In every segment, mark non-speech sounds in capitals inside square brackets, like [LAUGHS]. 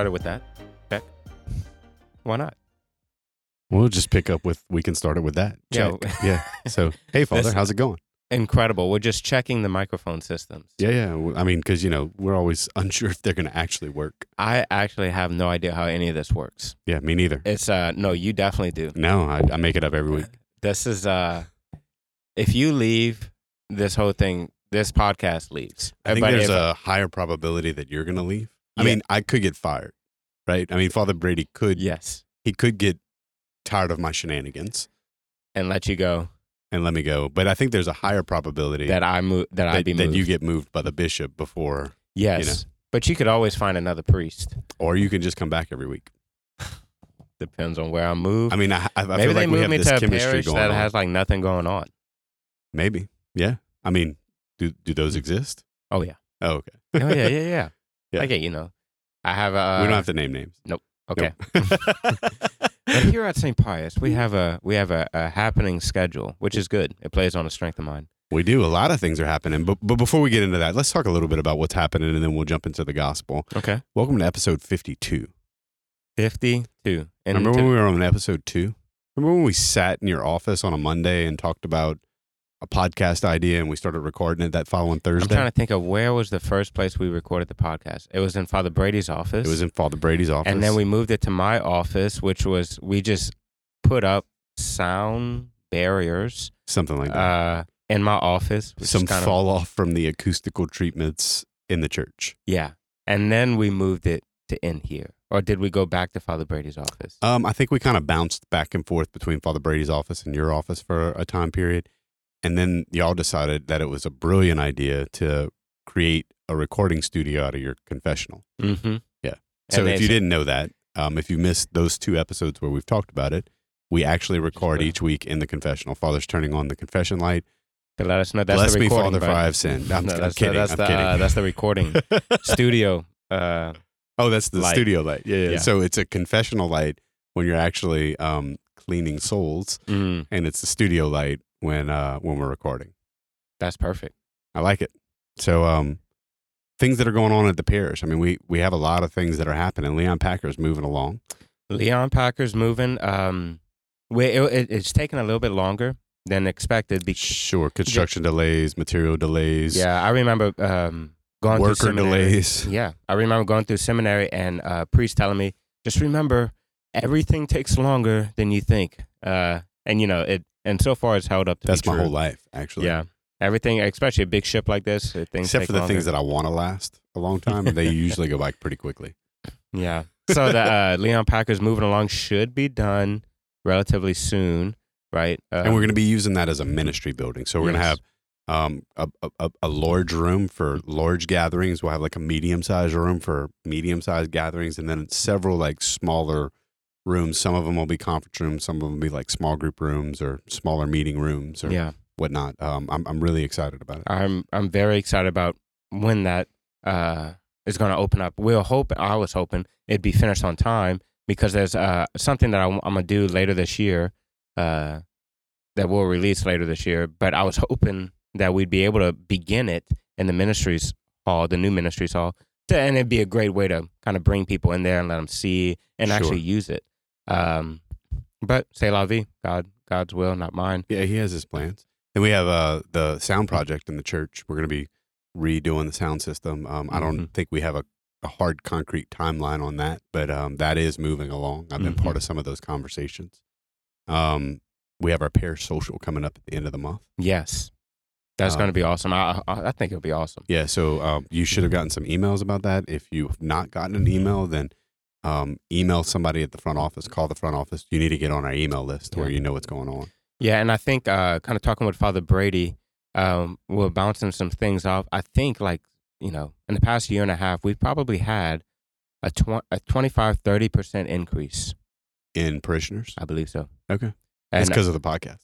started with that. Beck. Why not? We'll just pick up with we can start it with that. Yeah. Check. Yeah. [LAUGHS] So, hey, Father, how's it going? Incredible. We're just checking the microphone systems. Yeah, yeah. I mean, because you know we're always [LAUGHS] unsure if they're going to actually work. I actually have no idea how any of this works. Yeah, me neither. It's uh no, you definitely do. No, I, I make it up every week. This is uh if you leave this whole thing, this podcast leaves. I think there's a higher probability that you're going to leave. I Yeah. mean, I could get fired, right? I mean, Father Brady could yes, he could get tired of my shenanigans and let you go and let me go. But I think there's a higher probability that I move that, I'd be that you get moved by the bishop before, yes, but you could always find another priest. or you can just come back every week. [SIGHS] Depends on where I move. I mean, I, I, I Maybe feel they like we move have me to a parish that on. has like nothing going on. Maybe, yeah. I mean, do do those exist? Oh yeah. Oh, okay. Oh yeah, [LAUGHS] yeah, yeah. Yeah. Okay, you know, I have a. we don't uh, have to name names. Nope. Okay. Nope. But here at St. Pius, we mm. have a we have a, a happening schedule, which is good. It plays on the strength of mind. we do. A lot of things are happening. But but before we get into that, let's talk a little bit about what's happening, and then we'll jump into the gospel. Okay. Welcome to episode 52. Fifty-two. And Remember when we were on episode two? Remember when we sat in your office on a Monday and talked about a podcast idea and we started recording it that following Thursday. I'm trying to think of where was the first place we recorded the podcast. It was in Father Brady's office. it was in Father Brady's office. and then we moved it to my office, which was we just put up sound barriers something like that. uh, in my office. Some kind of- fall off from the acoustical treatments in the church. Yeah. And then we moved it to in here. Or did we go back to Father Brady's office? Um, I think we kind of bounced back and forth between Father Brady's office and your office for a time period. And then y'all decided that it was a brilliant idea to create a recording studio out of your confessional. mm-hmm. Yeah. So And if you didn't know that, um, if you missed those two episodes where we've talked about it, we actually record good. each week in the confessional. Father's turning on the confession light. To let us know that's Bless the me, recording. Father, for. I have sinned. [LAUGHS] I'm, No, I'm that's kidding. The, that's I'm the, kidding. Uh, that's the recording [LAUGHS] studio. Uh, oh, that's the light. studio light. Yeah, yeah, Yeah. So it's a confessional light when you're actually um, cleaning souls, mm, and it's the studio light when uh, when we're recording. that's perfect. I like it. So, um, things that are going on at the parish. I mean, we we have a lot of things that are happening. Leon Packer's moving along. Leon Packer's moving. Um, we, it, it- it's taken a little bit longer than expected. Because, Sure, construction delays, material delays, yeah, I remember um, going worker through seminary. delays. [LAUGHS] Yeah, I remember going through seminary and uh, priest telling me, just remember, everything takes longer than you think. Uh, and you know it. And so far, it's held up to That's be my true. whole life, actually. Yeah, everything, especially a big ship like this, things Except for the longer. things that I want to last a long time, they [LAUGHS] usually go by pretty quickly. Yeah. So the uh, [LAUGHS] Leon Packer's moving along should be done relatively soon, right? Uh, and we're going to be using that as a ministry building. So we're going to have um, a, a, a large room for large gatherings. We'll have like a medium sized room for medium sized gatherings, and then several like smaller rooms. Some of them will be conference rooms. Some of them will be like small group rooms or smaller meeting rooms or yeah. whatnot. Um, I'm I'm really excited about it. I'm I'm very excited about when that uh, is going to open up. We'll hope. I was hoping it'd be finished on time because there's uh, something that I, am gonna do later this year uh, that we'll release later this year. But I was hoping that we'd be able to begin it in the ministries hall, the new ministries hall, and it'd be a great way to kind of bring people in there and let them see and Sure. actually use it. Um, but say la vie, God, God's will, not mine. Yeah, he has his plans. And we have uh, the sound project in the church. We're going to be redoing the sound system. Um, I don't Mhm. think we have a, a hard, concrete timeline on that, but um, that is moving along. I've been Mhm. part of some of those conversations. Um, we have our parish social coming up at the end of the month. Yes, that's going to Um, be awesome. I, I I think it'll be awesome. Yeah, so um, you should have gotten some emails about that. If you've not gotten an email, then um, email somebody at the front office, call the front office. You need to get on our email list where you know what's going on. Yeah, and I think uh, kind of talking with Father Brady, um, we're bouncing some things off. I think like you know, in the past year and a half, we've probably had a tw- a 25 30 percent increase. In parishioners? I believe so. Okay. It's because of the podcast.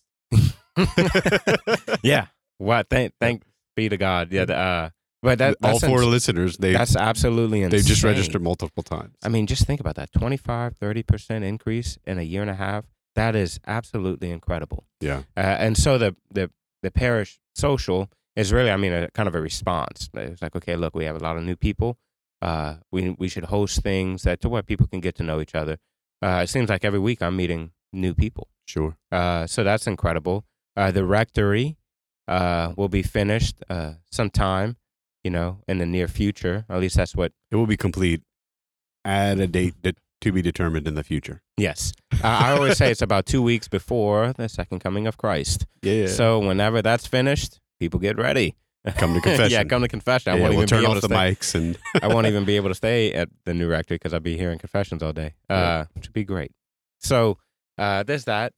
[LAUGHS] yeah, what? Thank [LAUGHS] thank be to God. Yeah, the, uh, but that All four ins- listeners, they that's absolutely insane. they've just registered multiple times. I mean, just think about that 25 30 percent increase in a year and a half. That is absolutely incredible. yeah. Uh, and so the, the the parish social is really, I mean, a kind of a response. It's like, okay, look, we have a lot of new people. Uh, we we should host things that to where people can get to know each other. Uh, it seems like every week I'm meeting new people. Sure. Uh, so that's incredible. Uh, the rectory uh, will be finished uh, sometime, you know, in the near future. At least that's what. It will be complete at a date that to be determined in the future. Yes, I I always say it's about two weeks before the second coming of Christ. Yeah. So whenever that's finished, people get ready. Come to [LAUGHS] confession. yeah, come to confession. I yeah, won't we'll even turn be able off to the stay. mics and [LAUGHS] I won't even be able to stay at the new rectory because I'll be hearing confessions all day, uh, Yeah. which would be great. So uh, there's that.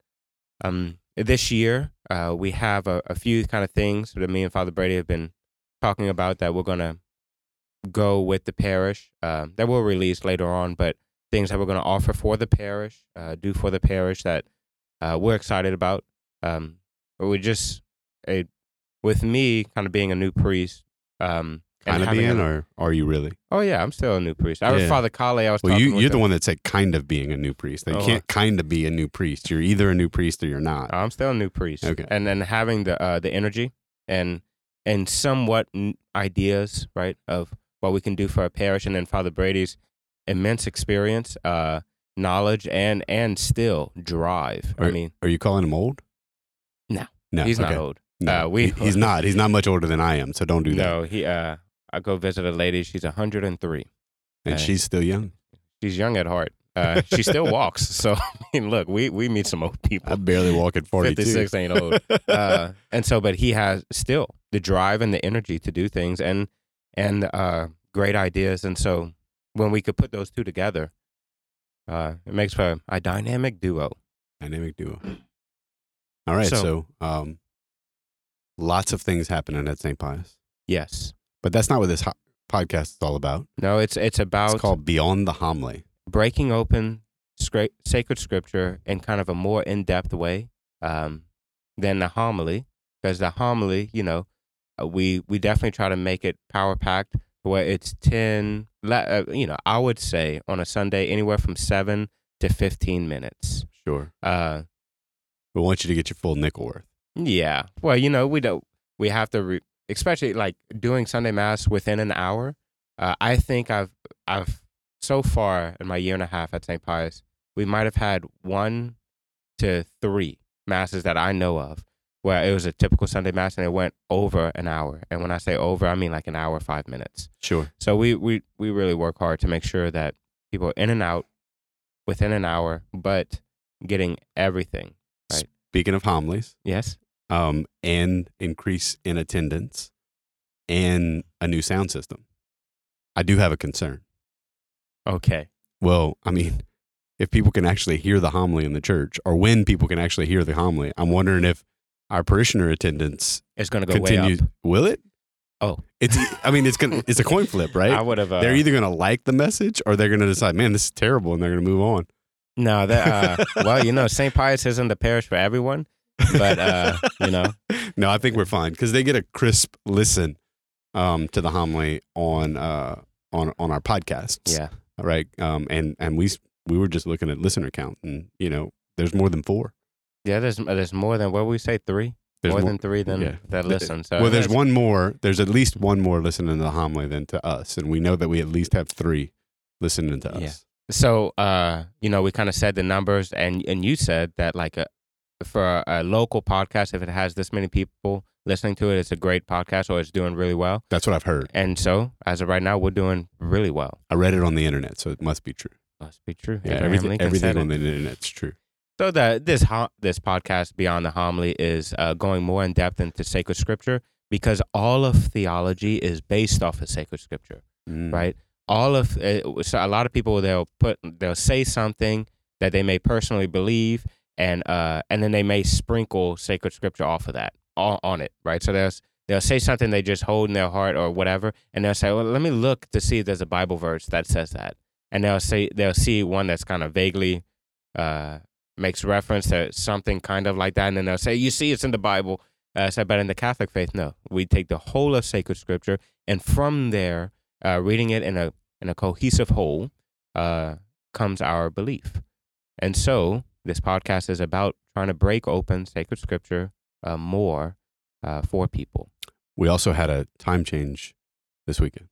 Um, this year, uh, we have a, a few kind of things that me and Father Brady have been talking about that we're going to go with the parish uh, that we'll release later on, but things that we're going to offer for the parish, uh, do for the parish that uh, we're excited about. Um, we just, it, with me kind of being a new priest, um, kind of being, a- or are you really? Oh yeah, I'm still a new priest. I was Yeah. Father Kale. I was Well, talking you, you're the him. one that said kind of being a new priest. You Oh, can't kind of be a new priest. You're either a new priest or you're not. I'm still a new priest. Okay. And then having the uh, the energy and and somewhat ideas, right, of what we can do for our parish, and then Father Brady's immense experience, uh, knowledge, and and still drive. I Are- mean, Are you calling him old? No. No. he's not old. No, Uh, we he's not. He's not much older than I am. So don't do that. No, he. Uh, I go visit a lady. She's 103. And uh, she's still young. She's young at heart. Uh, she still walks. [LAUGHS] So I mean, look, we we meet some old people. I barely walk at 42. 56 ain't old. uh, and so, but he has still the drive and the energy to do things and and uh, great ideas. And so, when we could put those two together, uh, it makes for a dynamic duo. Dynamic duo. All right. So- So, um, lots of things happening at St. Pius, Yes. but that's not what this ho- podcast is all about. No, it's it's about It's called Beyond the Homily. Breaking open scra- sacred scripture in kind of a more in depth way um, than the homily, because the homily, you know, uh, we we definitely try to make it power packed where it's ten. Uh, you know, I would say on a Sunday anywhere from seven to fifteen minutes. Sure. Uh, We want you to get your full nickel worth. yeah. Well, you know, we don't. We have to, re- especially like doing Sunday Mass within an hour. Uh, I think I've I've so far in my year and a half at St. Pius, we might have had one to three masses that I know of where it was a typical Sunday Mass and it went over an hour. And when I say over, I mean like an hour five minutes. Sure. So we we we really work hard to make sure that people are in and out within an hour, but getting everything. Right? Speaking of homilies, Yes. um, and increase in attendance and a new sound system, I do have a concern. Okay. Well, I mean, if people can actually hear the homily in the church, or when people can actually hear the homily, I'm wondering if our parishioner attendance is gonna go way up. Will it? Oh. it's. I mean, it's gonna. [LAUGHS] It's a coin flip, right? I would have. Uh, they're either gonna like the message or they're gonna decide, man, this is terrible, and they're gonna move on. no, that. Uh, [LAUGHS] well, you know, St. Pius isn't the parish for everyone, but uh, you know, [LAUGHS] no, I think we're fine because they get a crisp listen um, to the homily on uh, on on our podcasts. yeah, right. Um, and and we we were just looking at listener count, and you know, there's more than four. yeah. There's there's more than what we say three. There's more more- than three than yeah. that listen. So well, there's one more. There's at least one more listening to the homily than to us, and we know that we at least have three listening to us. Yeah. So, uh, you know, we kind of said the numbers, and and you said that like a for a, a local podcast, if it has this many people listening to it, it's a great podcast or it's doing really well. That's what I've heard. And so, as of right now, we're doing really well. I read it on the internet, so it must be true. Must be true. Yeah, Abraham everything everything on the internet's true. So the this ho- this podcast beyond the homily is uh, going more in depth into sacred scripture because all of theology is based off of sacred scripture, Mm. right? All of uh, so a lot of people they'll put they'll say something that they may personally believe and uh and then they may sprinkle sacred scripture off of that on, it, right? So there's they'll say something they just hold in their heart or whatever, and they'll say, "Well, let me look to see if there's a Bible verse that says that," and they'll say they'll see one that's kind of vaguely uh, makes reference to something kind of like that, and then they'll say, "You see, it's in the Bible." Uh, so, but in the Catholic faith, no, we take the whole of sacred scripture, and from there, uh, reading it in a in a cohesive whole, uh, comes our belief. And so, this podcast is about trying to break open sacred scripture uh, more uh, for people. We also had a time change this weekend.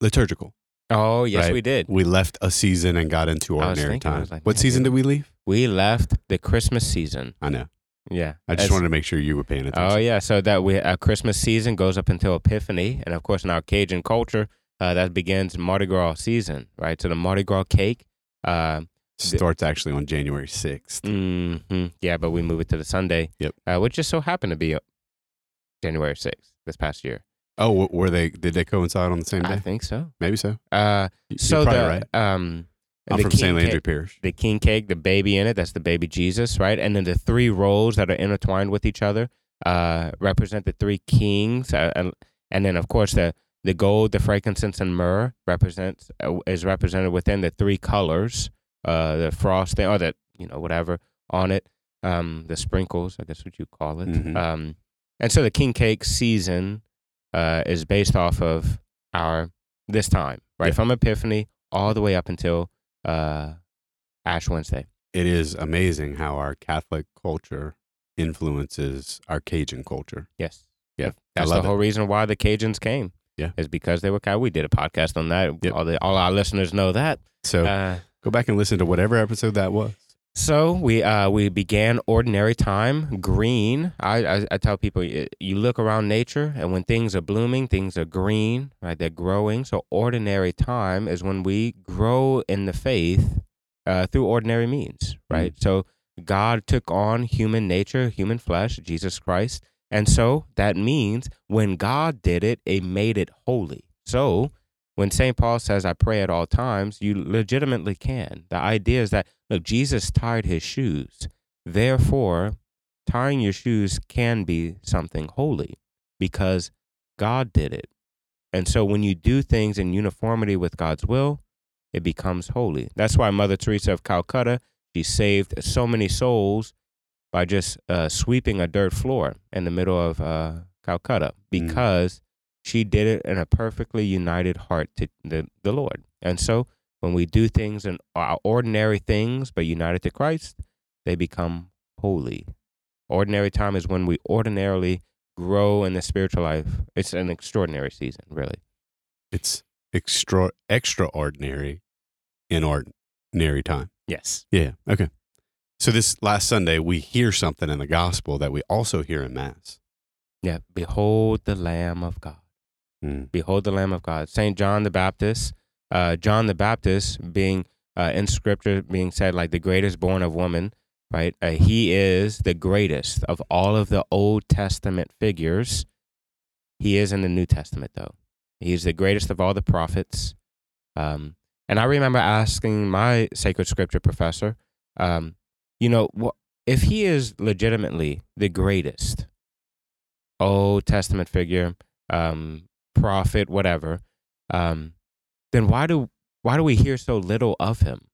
Liturgical. Oh yes, Right. we did. We left a season and got into ordinary thinking, time. like, what season did we leave? We left the Christmas season. I know. Yeah, I just wanted to make sure you were paying attention. Oh yeah, so that we our Christmas season goes up until Epiphany, and of course in our Cajun culture, uh, that begins Mardi Gras season, right? So the Mardi Gras cake. Uh, Starts actually on January 6th. hmm Yeah, but we move it to the Sunday. Yep. Uh, which just so happened to be uh, January sixth this past year. Oh, were they? Did they coincide on the same day? I think so. Maybe so. Uh, You're so the right. um, I'm the from king St. Landry Parish. the king cake, the baby in it, that's the baby Jesus, right? And then the three rows that are intertwined with each other uh, represent the three kings, uh, and, and then of course the the gold, the frankincense, and myrrh represents uh, is represented within the three colors, uh, the frosting or the you know whatever on it, um, the sprinkles, I guess what you call it, Mhm. um, and so the king cake season uh, is based off of our this time, right, Yeah. from Epiphany all the way up until uh, Ash Wednesday. It is amazing how our Catholic culture influences our Cajun culture. Yes. Yeah, That's the love it. whole reason why the Cajuns came. Yeah. Is because they were. We did a podcast on that. Yep. All the all our listeners know that. So Uh, go back and listen to whatever episode that was. so we uh we began ordinary time green. I, I I tell people you look around nature and when things are blooming, things are green, right? They're growing. So ordinary time is when we grow in the faith uh, through ordinary means, right? So God took on human nature, human flesh, Jesus Christ. And so that means when God did it, it made it holy. So when St. Paul says, I pray at all times, you legitimately can. The idea is that, look, Jesus tied his shoes. Therefore, tying your shoes can be something holy because God did it. And so when you do things in uniformity with God's will, it becomes holy. That's why Mother Teresa of Calcutta, she saved so many souls by just uh, sweeping a dirt floor in the middle of uh, Calcutta because she did it in a perfectly united heart to the, the Lord. And so when we do things and our ordinary things but united to Christ, they become holy. Ordinary time is when we ordinarily grow in the spiritual life. It's an extraordinary season, really. It's extra extraordinary in ordinary time. Yes. Yeah. Okay. So this last Sunday, we hear something in the gospel that we also hear in Mass. Yeah. Behold the Lamb of God. Mm. Behold the Lamb of God. Saint John the Baptist, uh, John the Baptist being uh, in scripture being said like the greatest born of woman, right? Uh, he is the greatest of all of the Old Testament figures. He is in the New Testament though. He's the greatest of all the prophets. Um, and I remember asking my sacred scripture professor, um, you know, if he is legitimately the greatest Old Testament figure, um, prophet, whatever, um, then why do why do we hear so little of him?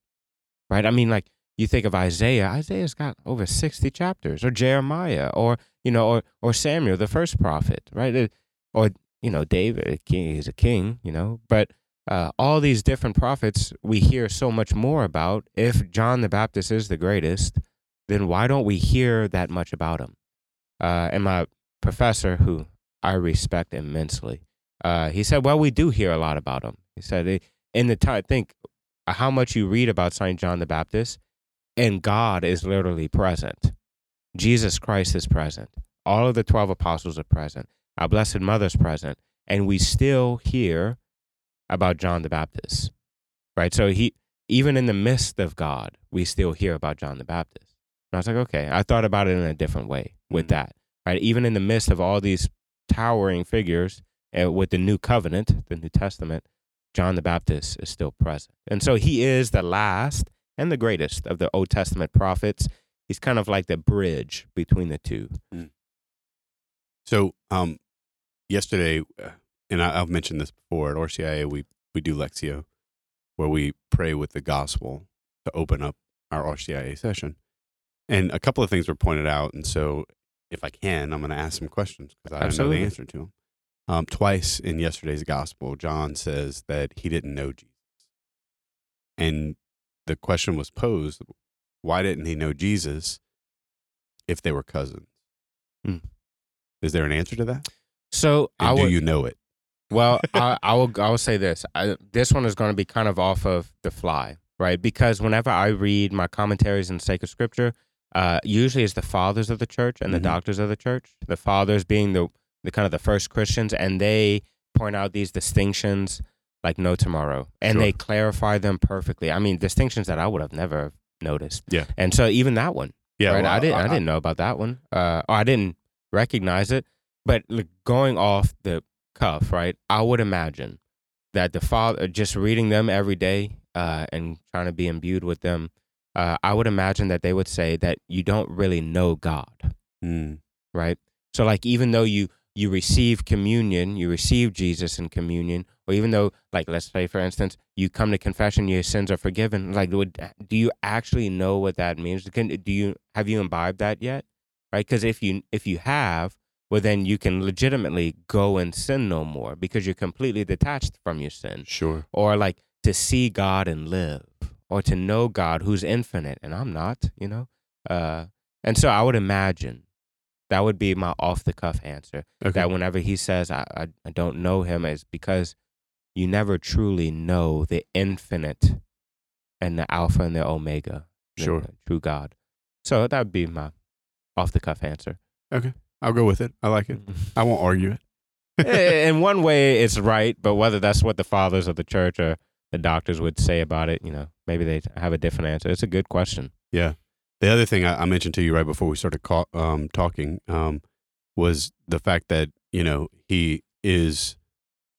Right? I mean, like you think of Isaiah. Isaiah's got over sixty chapters, or Jeremiah, or you know, or or Samuel, the first prophet, right? Or you know, David, king, he's a king, you know. But uh, all these different prophets we hear so much more about. If John the Baptist is the greatest, then why don't we hear that much about him? Uh, and my professor, who I respect immensely, uh, he said, "Well, we do hear a lot about him." He said, "In the time, think how much you read about Saint John the Baptist, and God is literally present. Jesus Christ is present. All of the twelve apostles are present. Our Blessed Mother's present, and we still hear about John the Baptist, right? So he, even in the midst of God, we still hear about John the Baptist." And I was like, "Okay." I thought about it in a different way with Mhm. that, right? Even in the midst of all these towering figures uh, with the new covenant, the New Testament, John the Baptist is still present. And so he is the last and the greatest of the Old Testament prophets. He's kind of like the bridge between the two. So, um, yesterday, uh, and I, I've mentioned this before at RCIA, we we do Lectio, where we pray with the gospel to open up our RCIA session, and a couple of things were pointed out, and so if I can, I'm going to ask some questions because I don't know the answer to them. Um, twice in yesterday's gospel, John says that he didn't know Jesus, and the question was posed: Why didn't he know Jesus if they were cousins? Hmm. Is there an answer to that? So I And do you know it? Well, I, I will. I will say this. I, this one is going to be kind of off of the fly, right? Because whenever I read my commentaries in sacred scripture, uh, usually it's the fathers of the church and Mhm. the doctors of the church. The fathers being the the kind of the first Christians, and they point out these distinctions like no tomorrow, and Sure. they clarify them perfectly. I mean, distinctions that I would have never noticed. Yeah. And so even that one, Yeah, right? well, I didn't. I, didn't know about that one. Uh, or I didn't recognize it. But like, going off the cuff, right? I would imagine that the father, just reading them every day uh, and trying to be imbued with them, uh, I would imagine that they would say that you don't really know God, Mm, right? So like, even though you you receive communion, you receive Jesus in communion, or even though, like, let's say for instance, you come to confession, your sins are forgiven. Like, would, do you actually know what that means? Can, do you have you imbibed that yet? Right? Because if you if you have, well, then you can legitimately go and sin no more because you're completely detached from your sin, sure. or like to see God and live, or to know God who's infinite, and I'm not, you know. Uh, and so I would imagine that would be my off the cuff answer Okay. that whenever he says I, I, I don't know him is because you never truly know the infinite and the alpha and the omega the- Sure. the true god so that would be my off the cuff answer Okay. I'll go with it. I like it. [LAUGHS] I won't argue it. in one way it's right but whether that's what the fathers of the church or the doctors would say about it you know maybe they have a different answer it's a good question Yeah. The other thing I, I mentioned to you right before we started call, um, talking um, was the fact that you know he is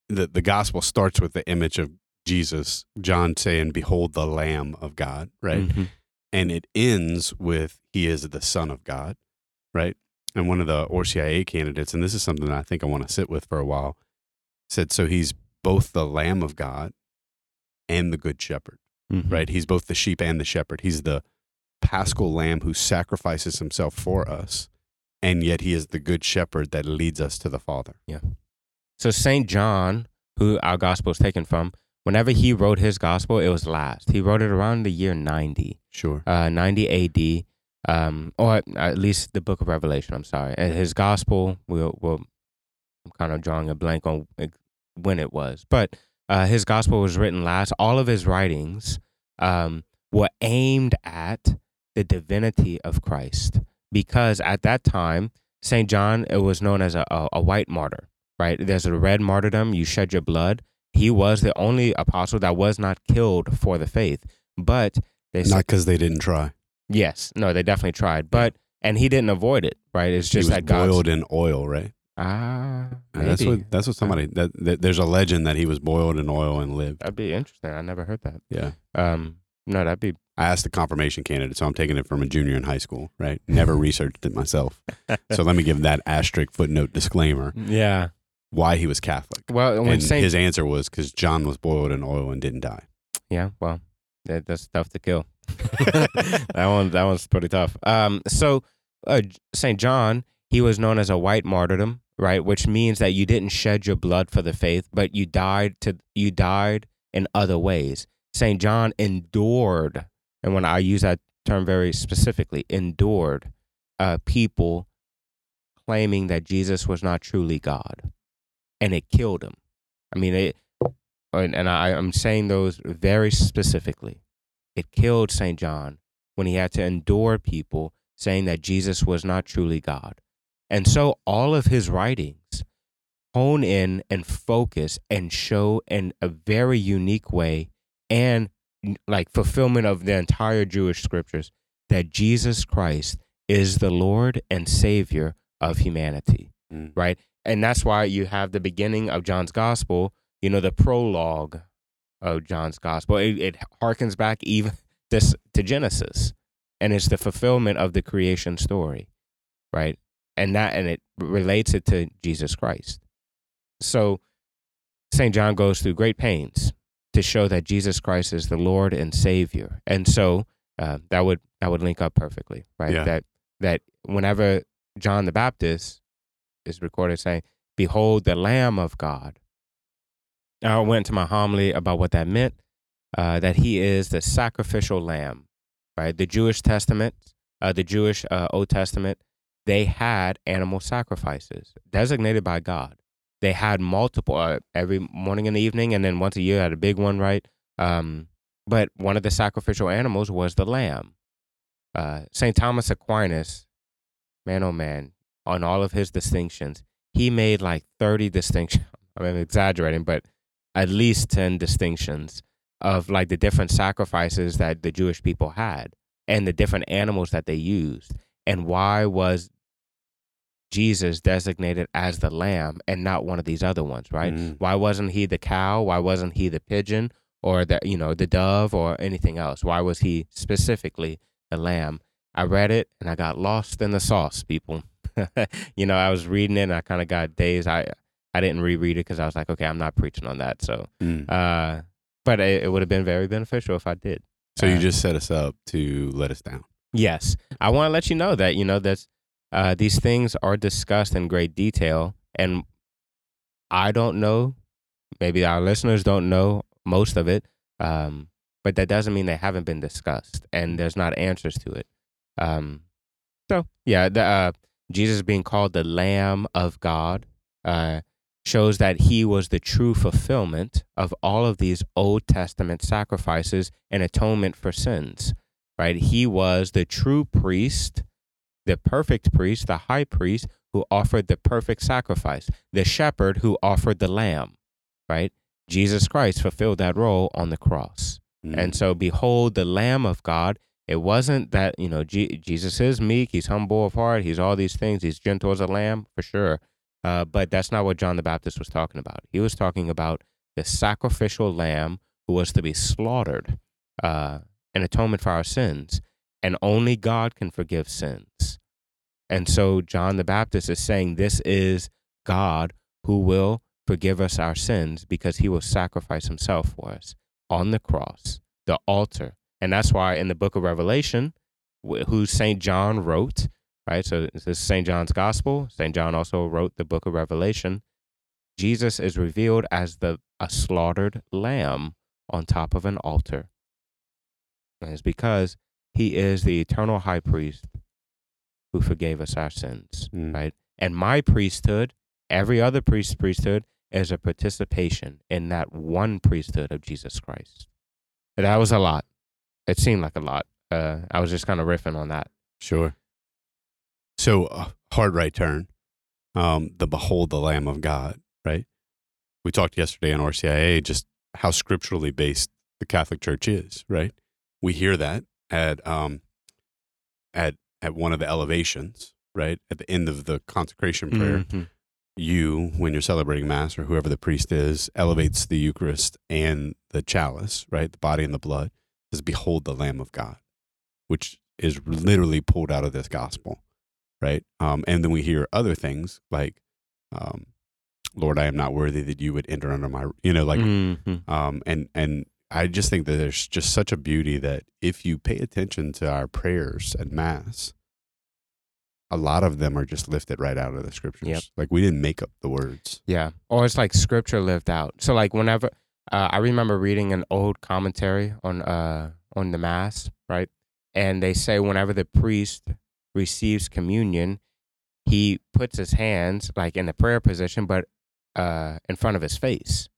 the the gospel starts with the image of Jesus, John saying, "Behold, the Lamb of God," right, Mhm. and it ends with He is the Son of God, right. And one of the ORCIA candidates, and this is something that I think I want to sit with for a while, said, "So he's both the Lamb of God and the Good Shepherd." Mhm. right? He's both the sheep and the shepherd. He's the paschal lamb who sacrifices himself for us, and yet he is the good shepherd that leads us to the Father. Yeah. So saint john who our gospel is taken from whenever he wrote his gospel it was last he wrote it around the year 90 Sure. uh, 90 AD, um, or at least the book of Revelation. I'm sorry. And his gospel, we'll, we'll, I'm kind of drawing a blank on when it was, but uh, his gospel was written last. All of his writings um, were aimed at the divinity of Christ because at that time, St. John, it was known as a, a, a white martyr, right? There's a red martyrdom, you shed your blood. He was the only apostle that was not killed for the faith. But they said, Not because they didn't try. Yes, no, they definitely tried, but and he didn't avoid it, right? It's just that God's boiled in oil, right? ah, And that's what that's what somebody that, that there's a legend that he was boiled in oil and lived. that'd be interesting. I never heard that. Yeah. Um, no, that'd be I asked the confirmation candidate, so I'm taking it from a junior in high school, right? Never [LAUGHS] researched it myself. [LAUGHS] So let me give that asterisk footnote disclaimer yeah. why he was Catholic. Well, And Saint his answer was because John was boiled in oil and didn't die. Yeah, well, that, that's tough to kill. [LAUGHS] that one, that one's pretty tough. Um, so uh, Saint John, he was known as a white martyrdom, right? Which means that you didn't shed your blood for the faith, but you died to you died in other ways. Saint John endured, and when I use that term very specifically, endured uh, people claiming that Jesus was not truly God, and it killed him. I mean, it, and, and I, I'm saying those very specifically. It killed St. John when he had to endure people saying that Jesus was not truly God. And so all of his writings hone in and focus and show in a very unique way and like fulfillment of the entire Jewish scriptures that Jesus Christ is the Lord and Savior of humanity Mm. right? And that's why you have the beginning of John's gospel, you know, the prologue of John's gospel. It, it harkens back even [LAUGHS] this to Genesis, and it's the fulfillment of the creation story, right? And that and it relates it to Jesus Christ. So St. John goes through great pains to show that Jesus Christ is the Lord and Savior. And so uh, that would that would link up perfectly, right? Yeah. That that whenever John the Baptist is recorded saying, "Behold the Lamb of God," I went to my homily about what that meant. Uh, that he is the sacrificial lamb, right? The Jewish Testament, uh, the Jewish uh, Old Testament, they had animal sacrifices designated by God. They had multiple uh, every morning and evening, and then once a year had a big one, right? Um, but one of the sacrificial animals was the lamb. Uh, Saint Thomas Aquinas, man, oh man, on all of his distinctions, he made like thirty distinctions. [LAUGHS] I mean, I'm exaggerating, but at least ten distinctions of like the different sacrifices that the Jewish people had and the different animals that they used, and why was Jesus designated as the lamb and not one of these other ones, right? Mm. Why wasn't he the cow? Why wasn't he the pigeon or the you know the dove or anything else? Why was he specifically the lamb? I read it and I got lost in the sauce, people. [LAUGHS] you know, I was reading it and I kind of got dazed. I I didn't reread it because I was like, okay, I'm not preaching on that. So, Mm. uh, but it, it would have been very beneficial if I did. So you uh, just set us up to let us down. Yes, I want to let you know that you know that uh, these things are discussed in great detail, and I don't know. Maybe our listeners don't know most of it, um, but that doesn't mean they haven't been discussed, and there's not answers to it. Um, so yeah, the, uh, Jesus being called the Lamb of God uh, shows that he was the true fulfillment of all of these Old Testament sacrifices and atonement for sins right? He was the true priest, the perfect priest, the high priest who offered the perfect sacrifice, the shepherd who offered the lamb, right? Jesus Christ fulfilled that role on the cross. Mm. And so, behold, the Lamb of God. It wasn't that, you know, G- Jesus is meek, he's humble of heart, he's all these things, he's gentle as a lamb, for sure. Uh, but that's not what John the Baptist was talking about. He was talking about the sacrificial lamb who was to be slaughtered, uh, an atonement for our sins. And only God can forgive sins. And so John the Baptist is saying this is God who will forgive us our sins because he will sacrifice himself for us on the cross, the altar. And that's why in the book of Revelation, who St. John wrote, right? So this is St. John's gospel. St. John also wrote the book of Revelation. Jesus is revealed as the a slaughtered lamb on top of an altar. And it's because he is the eternal high priest who forgave us our sins, Mm. right? And my priesthood, every other priest's priesthood, is a participation in that one priesthood of Jesus Christ. That was a lot. It seemed like a lot. Uh, I was just kind of riffing on that. Sure. So uh, hard right turn. Um, the behold the Lamb of God, right? We talked yesterday on RCIA just how scripturally based the Catholic Church is, right? We hear that at um at at one of the elevations, right? At the end of the consecration prayer. Mhm. you, when you're celebrating Mass or whoever the priest is, elevates the Eucharist and the chalice, right? The body and the blood, says, Behold the Lamb of God, which is literally pulled out of this gospel, right? Um, and then we hear other things like, um, Lord, I am not worthy that you would enter under my, you know, like, Mhm. um, and, and, I just think that there's just such a beauty that if you pay attention to our prayers at Mass, a lot of them are just lifted right out of the scriptures. Yep. Like we didn't make up the words. Yeah. Or it's like scripture lived out. So like whenever uh, I remember reading an old commentary on uh on the mass, right? And they say whenever the priest receives communion, he puts his hands like in the prayer position but uh in front of his face.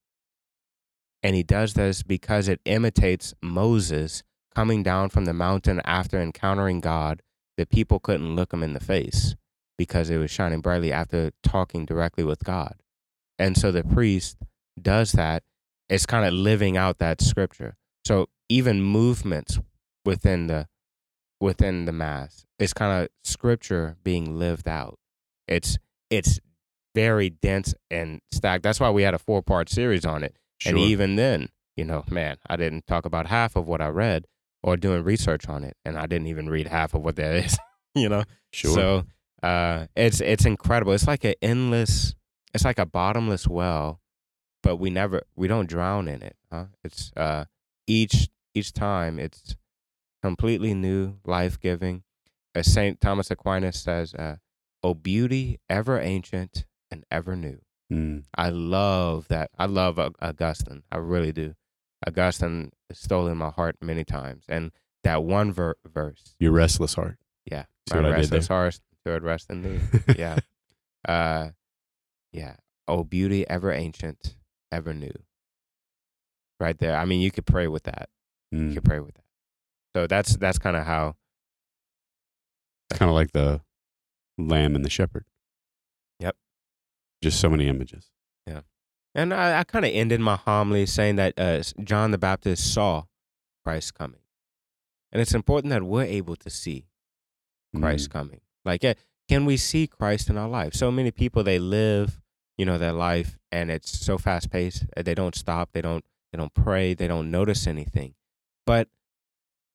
And he does this because it imitates Moses coming down from the mountain after encountering God. The people couldn't look him in the face because it was shining brightly after talking directly with God. And so the priest does that. It's kind of living out that scripture. So even movements within the within the mass, it's kind of scripture being lived out. It's it's very dense and stacked. That's why we had a four part series on it. And even then, you know, man, I didn't talk about half of what I read or doing research on it, and I didn't even read half of what there is. [LAUGHS] you know, Sure. so uh, it's it's incredible. It's like an endless. It's like a bottomless well, but we never we don't drown in it. Huh? It's uh, each each time it's completely new, life giving. As Saint Thomas Aquinas says, uh, "O beauty ever ancient and ever new." Mm. I love that. I love Augustine. I really do. Augustine has stolen my heart many times, and that one ver- verse, Your restless heart. yeah, See my restless heart to rest in thee. [LAUGHS] Yeah, uh, yeah. "Oh, beauty ever ancient, ever new." Right there. I mean, you could pray with that. You Mm. could pray with that. So that's that's kind of how. It's Kind of like the lamb and the shepherd. Just so many images. Yeah. And I, I kind of ended my homily saying that uh, John the Baptist saw Christ coming, and it's important that we're able to see Christ Mm. coming. Like, eh, can we see Christ in our life? So many people they live, you know, their life, and it's so fast paced. They don't stop. They don't. They don't pray. They don't notice anything. But,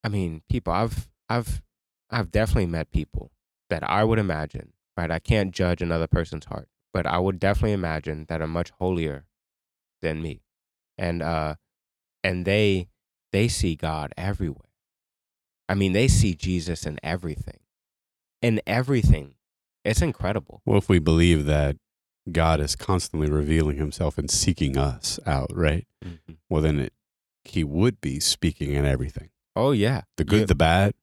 I mean, people. I've I've I've definitely met people that I would imagine. Right. I can't judge another person's heart, but I would definitely imagine that are much holier than me, and uh, and they they see God everywhere. I mean, they see Jesus in everything in everything. It's incredible. Well, if we believe that God is constantly revealing himself and seeking us out, right? Well, then it, he would be speaking in everything Oh yeah, the good, You- the bad,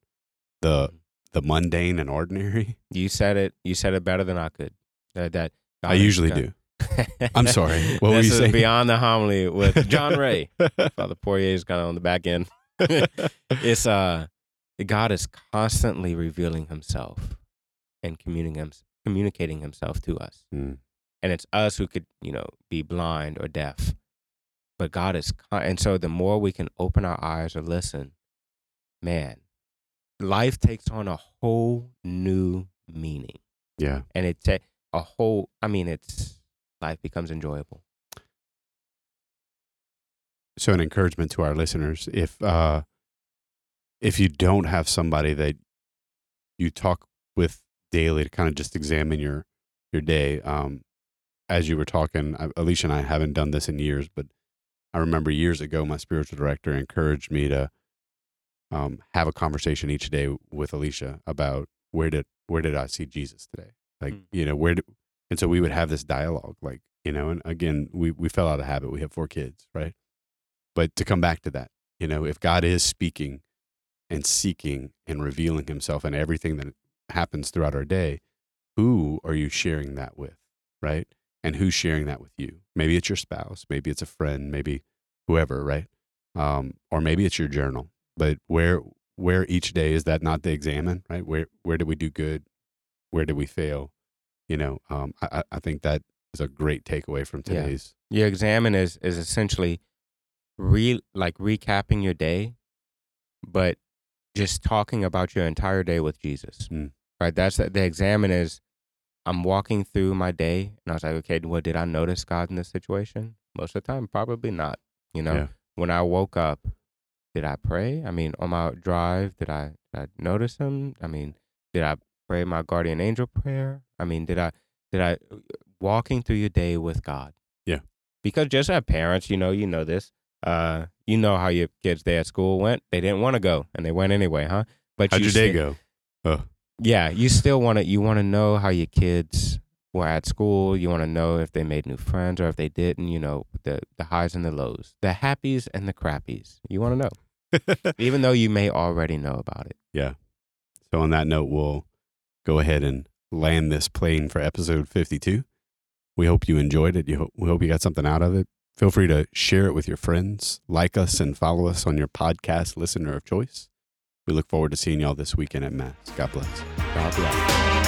the the mundane and ordinary. you said it. You said it better than I could. That, that I usually do. I'm sorry. [LAUGHS] What were you saying? Beyond the homily with John Ray. [LAUGHS] Father Poirier is kind of on the back end. [LAUGHS] it's uh, God is constantly revealing Himself and communicating him, communicating Himself to us, Mm. and it's us who could you know be blind or deaf, but God is, con- and so the more we can open our eyes or listen, man, life takes on a whole new meaning, Yeah. and it ta- a whole. I mean, it's life becomes enjoyable. So an encouragement to our listeners, if uh if you don't have somebody that you talk with daily to kind of just examine your your day, um as you were talking, Alicia and I haven't done this in years, but I remember years ago my spiritual director encouraged me to um have a conversation each day with Alicia about where did where did I see Jesus today? Like, Mm. you know, where did and so we would have this dialogue like, you know, and again, we we fell out of habit. We have four kids, right? But to come back to that, you know, if God is speaking and seeking and revealing himself and everything that happens throughout our day, who are you sharing that with? Right? And who's sharing that with you? Maybe it's your spouse, maybe it's a friend, maybe whoever, right? Um, or maybe it's your journal. But where where each day is that not the examine, right? Where where did we do good? Where did we fail? You know, um, I, I- think that is a great takeaway from Yeah. today's. Your examine is is essentially re like recapping your day, but just talking about your entire day with Jesus. Mm. Right. That's the, the examine is. I'm walking through my day, and I was like, okay, well, did I notice God in this situation? Most of the time, probably not. You know, Yeah. when I woke up, did I pray? I mean, on my drive, did I, did I notice Him? I mean, did I pray my guardian angel prayer? I mean, did I did I walking through your day with God? Yeah. Because just as parents, you know, you know this. Uh, you know how your kids' day at school went. They didn't want to go, and they went anyway, huh? But How'd you your day still- go? Yeah, you still want to. You want to know how your kids were at school. You want to know if they made new friends or if they didn't. You know the the highs and the lows, the happies and the crappies. You want to know, [LAUGHS] even though you may already know about it. Yeah. So on that note, we'll go ahead and land this plane for episode 52. We hope you enjoyed it. Ho- we hope you got something out of it. Feel free to share it with your friends, like us, and follow us on your podcast listener of choice. We look forward to seeing y'all this weekend at Mass. God bless. God bless.